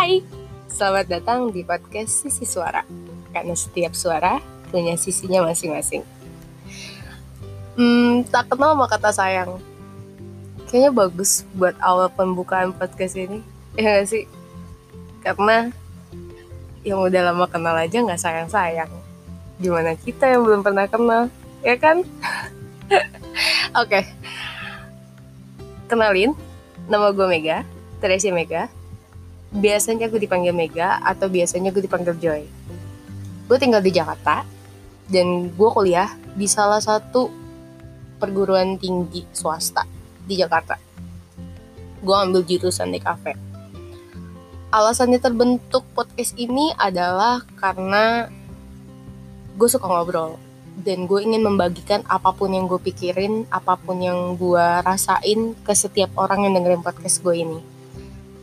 Hai, selamat datang di podcast Sisi Suara. Karena setiap suara punya sisinya masing-masing. Hmm, tak kenal sama kata sayang. Kayaknya bagus buat awal pembukaan podcast ini. Ya gak sih? Karena yang udah lama kenal aja gak sayang-sayang. Gimana kita yang belum pernah kenal, ya kan? Oke. Okay. Kenalin, nama gue Mega, Teresa Mega biasanya gue dipanggil Mega atau biasanya gue dipanggil Joy. Gue tinggal di Jakarta dan gue kuliah di salah satu perguruan tinggi swasta di Jakarta. Gue ambil jurusan di kafe. Alasannya terbentuk podcast ini adalah karena gue suka ngobrol dan gue ingin membagikan apa pun yang gue pikirin, apa pun yang gue rasain ke setiap orang yang dengerin podcast gue ini.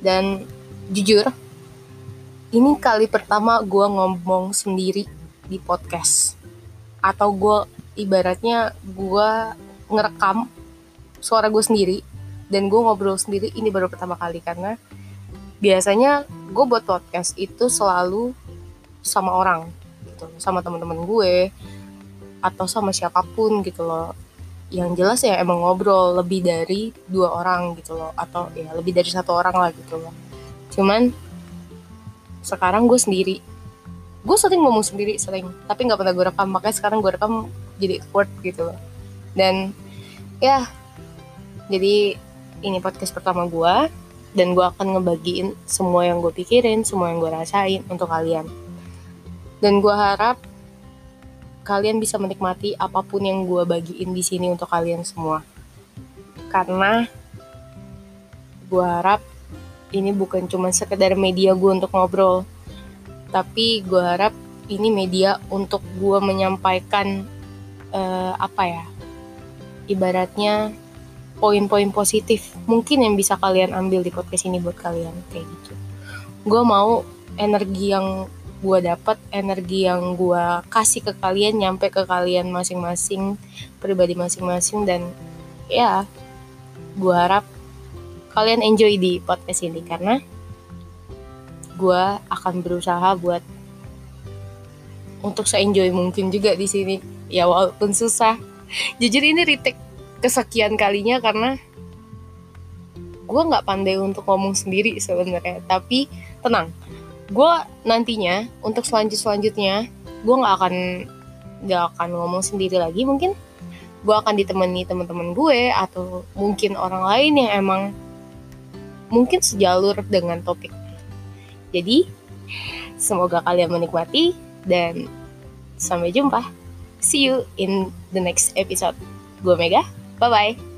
Dan jujur ini kali pertama gue ngomong sendiri di podcast. Atau gue ibaratnya gue ngerekam suara gue sendiri dan gue ngobrol sendiri ini baru pertama kali. Karena biasanya gue buat podcast itu selalu sama orang gitu. Sama teman-teman gue atau sama siapa pun gitu loh. Yang jelas ya emang ngobrol lebih dari dua orang gitu loh. Atau ya lebih dari satu orang lah gitu loh cuman sekarang gue sendiri. Gue sering ngomong sendiri sering. Tapi nggak pernah gue rekam. Makanya sekarang gue rekam jadi awkward gitu. Loh dan ya jadi ini podcast pertama gue. Dan gue akan ngebagiin semua yang gue pikirin semua yang gue rasain untuk kalian. Dan gue harap kalian bisa menikmati apa pun yang gue bagiin di sini untuk kalian semua. Karena gue harap ini bukan cuma sekedar media gue untuk ngobrol. Tapi gue harap ini media untuk gue menyampaikan uh, apa ya ibaratnya poin-poin positif mungkin yang bisa kalian ambil di podcast ini buat kalian kayak gitu. Gue mau energi yang gue dapat energi yang gue kasih ke kalian nyampe ke kalian masing-masing pribadi masing-masing dan ya gue harap kalian enjoy di podcast ini karena gue akan berusaha buat untuk se-enjoy mungkin juga di sini. Ya walaupun susah. Jujur ini retake kesekian kalinya karena gue nggak pandai untuk ngomong sendiri sebenarnya. Tapi tenang. Gue nantinya untuk selanjut selanjutnya gue nggak akan nggak akan ngomong sendiri lagi. Mungkin gue akan ditemani teman-teman gue atau mungkin orang lain yang emang mungkin sejalur dengan topik. Jadi, semoga kalian menikmati dan sampai jumpa. See you in the next episode. Gue Mega, bye-bye.